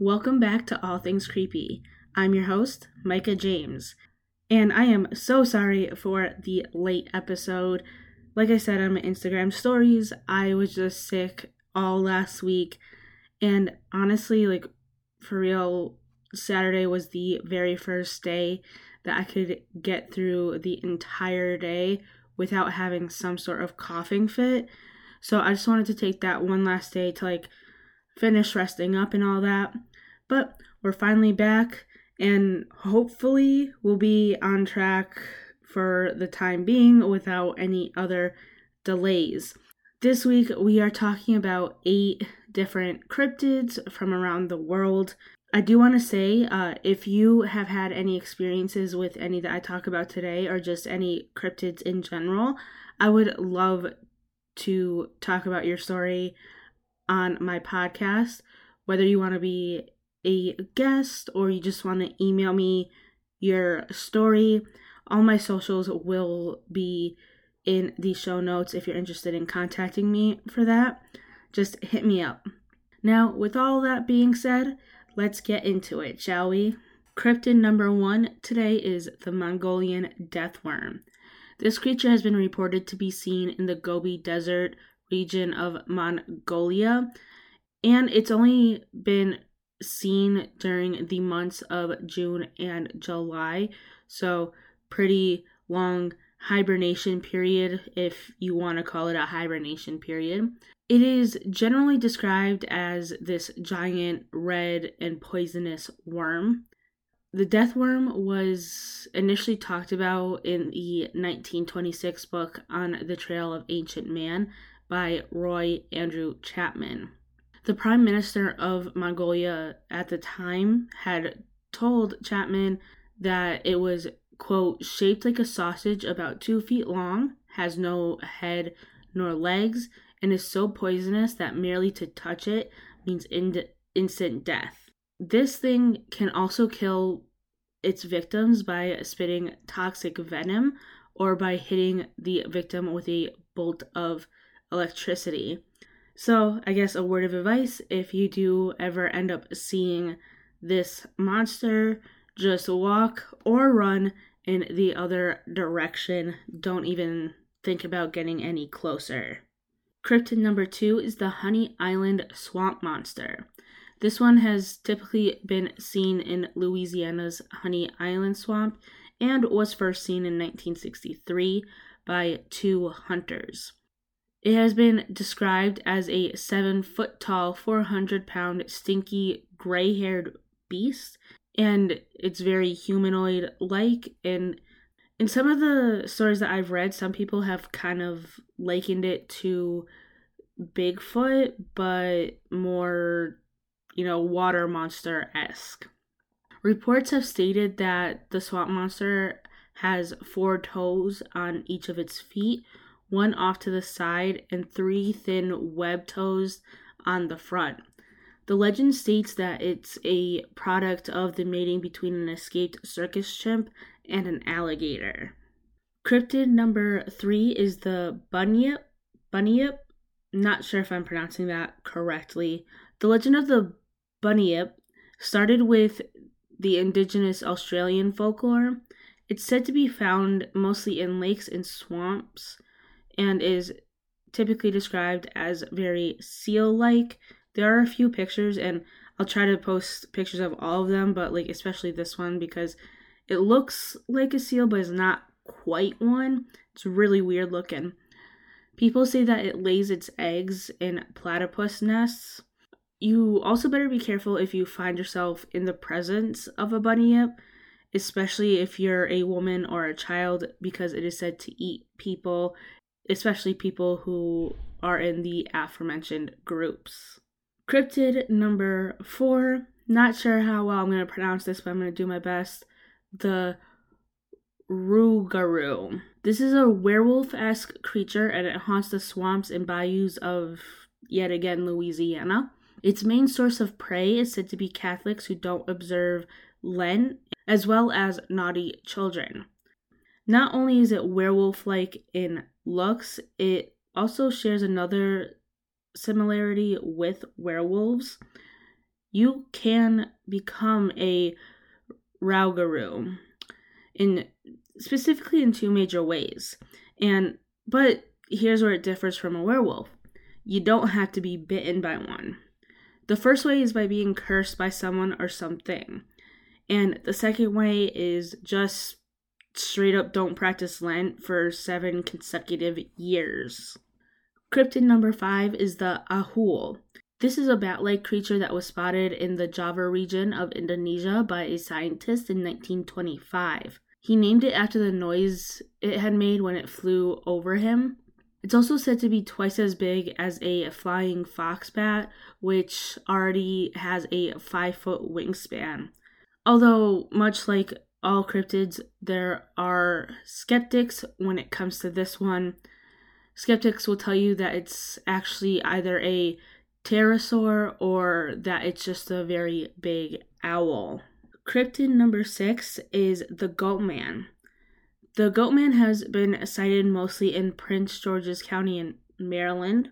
Welcome back to All Things Creepy. I'm your host, Micah James, and I am so sorry for the late episode. Like I said on my Instagram stories, I was just sick all last week, and honestly, like for real, Saturday was the very first day that I could get through the entire day without having some sort of coughing fit. So I just wanted to take that one last day to like finish resting up and all that. But we're finally back, and hopefully, we'll be on track for the time being without any other delays. This week, we are talking about eight different cryptids from around the world. I do want to say uh, if you have had any experiences with any that I talk about today or just any cryptids in general, I would love to talk about your story on my podcast. Whether you want to be a guest or you just want to email me your story, all my socials will be in the show notes if you're interested in contacting me for that. Just hit me up. Now, with all that being said, let's get into it, shall we? Cryptid number one today is the Mongolian death worm. This creature has been reported to be seen in the Gobi Desert region of Mongolia, and it's only been seen during the months of June and July. So, pretty long hibernation period, if you want to call it a hibernation period. It is generally described as this giant red and poisonous worm. The death worm was initially talked about in the 1926 book On the Trail of Ancient Man by Roy Andrew Chapman. The Prime Minister of Mongolia at the time had told Chapman that it was, quote, shaped like a sausage about two feet long, has no head nor legs, and is so poisonous that merely to touch it means in- instant death. This thing can also kill its victims by spitting toxic venom or by hitting the victim with a bolt of electricity. So, I guess a word of advice if you do ever end up seeing this monster, just walk or run in the other direction. Don't even think about getting any closer. Cryptid number two is the Honey Island Swamp Monster. This one has typically been seen in Louisiana's Honey Island Swamp and was first seen in 1963 by two hunters. It has been described as a seven foot tall, 400 pound, stinky, gray haired beast, and it's very humanoid like. And in some of the stories that I've read, some people have kind of likened it to Bigfoot, but more, you know, water monster esque. Reports have stated that the swamp monster has four toes on each of its feet, one off to the side, and three thin web toes on the front. The legend states that it's a product of the mating between an escaped circus chimp and an alligator. Cryptid number three is the bunyip. Bunyip. Not sure if I'm pronouncing that correctly. The legend of the Bunyip started with the indigenous Australian folklore. It's said to be found mostly in lakes and swamps and is typically described as very seal like. There are a few pictures, and I'll try to post pictures of all of them, but like especially this one because it looks like a seal, but it's not quite one. It's really weird looking. People say that it lays its eggs in platypus nests. You also better be careful if you find yourself in the presence of a bunyip, especially if you're a woman or a child, because it is said to eat people, especially people who are in the aforementioned groups. Cryptid number four. Not sure how well I'm going to pronounce this, but I'm going to do my best. The Rougarou. This is a werewolf esque creature and it haunts the swamps and bayous of, yet again, Louisiana. Its main source of prey is said to be Catholics who don't observe Lent, as well as naughty children. Not only is it werewolf like in looks, it also shares another similarity with werewolves. You can become a Rougarou in specifically in two major ways. And but here's where it differs from a werewolf. You don't have to be bitten by one. The first way is by being cursed by someone or something. And the second way is just straight up don't practice Lent for seven consecutive years. Cryptid number five is the Ahool. This is a bat like creature that was spotted in the Java region of Indonesia by a scientist in 1925. He named it after the noise it had made when it flew over him. It's also said to be twice as big as a flying fox bat, which already has a five foot wingspan. Although, much like all cryptids, there are skeptics when it comes to this one. Skeptics will tell you that it's actually either a pterosaur or that it's just a very big owl. Cryptid number six is the Goatman. The Goatman has been sighted mostly in Prince George's County in Maryland.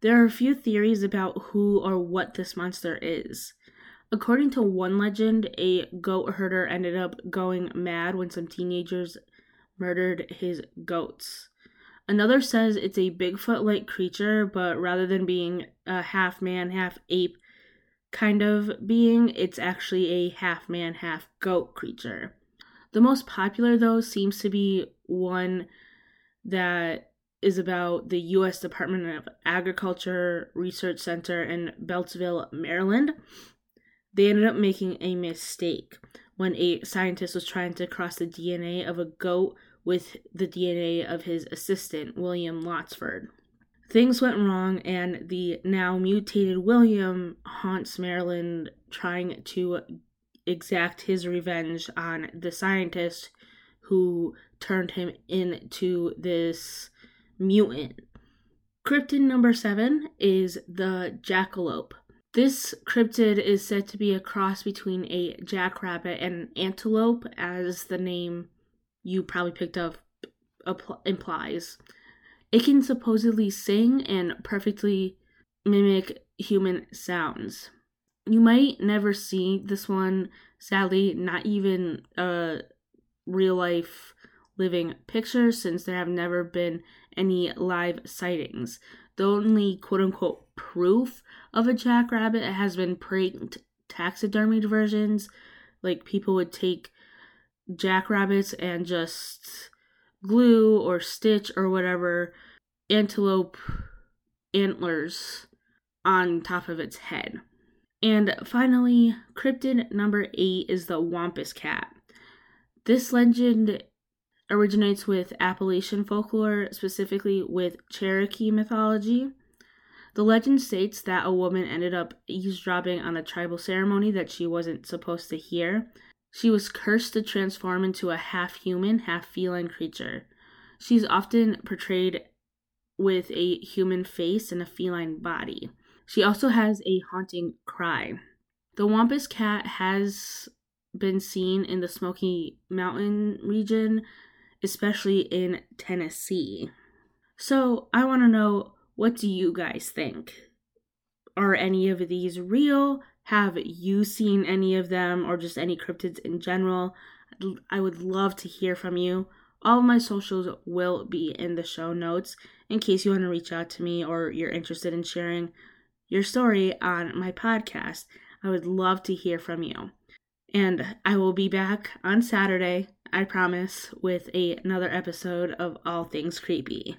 There are a few theories about who or what this monster is. According to one legend, a goat herder ended up going mad when some teenagers murdered his goats. Another says it's a Bigfoot like creature, but rather than being a half man, half ape, kind of being, it's actually a half man, half goat creature. The most popular, though, seems to be one that is about the U.S. Department of Agriculture Research Center in Beltsville, Maryland. They ended up making a mistake when a scientist was trying to cross the DNA of a goat with the DNA of his assistant, William Lotsford. Things went wrong, and the now mutated William haunts Maryland trying to exact his revenge on the scientist who turned him into this mutant. Cryptid number seven is the jackalope. This cryptid is said to be a cross between a jackrabbit and an antelope, as the name you probably picked up implies. It can supposedly sing and perfectly mimic human sounds. You might never see this one, sadly, not even a real life living picture, since there have never been any live sightings. The only quote unquote proof of a jackrabbit has been pranked taxidermied versions. Like people would take jackrabbits and just glue or stitch or whatever antelope antlers on top of its head. And finally, cryptid number eight is the Wampus Cat. This legend originates with Appalachian folklore, specifically with Cherokee mythology. The legend states that a woman ended up eavesdropping on a tribal ceremony that she wasn't supposed to hear. She was cursed to transform into a half human, half feline creature. She's often portrayed with a human face and a feline body. She also has a haunting cry. The Wampus cat has been seen in the Smoky Mountain region, especially in Tennessee. So, I want to know what do you guys think? are any of these real? Have you seen any of them or just any cryptids in general? I would love to hear from you. All of my socials will be in the show notes in case you want to reach out to me or you're interested in sharing your story on my podcast. I would love to hear from you. And I will be back on Saturday, I promise, with a, another episode of All Things Creepy.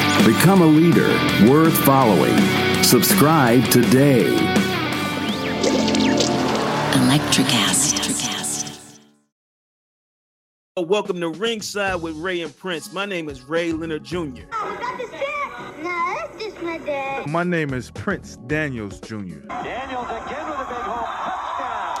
Become a leader worth following. Subscribe today. Electricast. Welcome to Ringside with Ray and Prince. My name is Ray Leonard Jr. Oh, got the set? No, that's just my dad. My name is Prince Daniels Jr. Daniels again with a big home. Touchdown.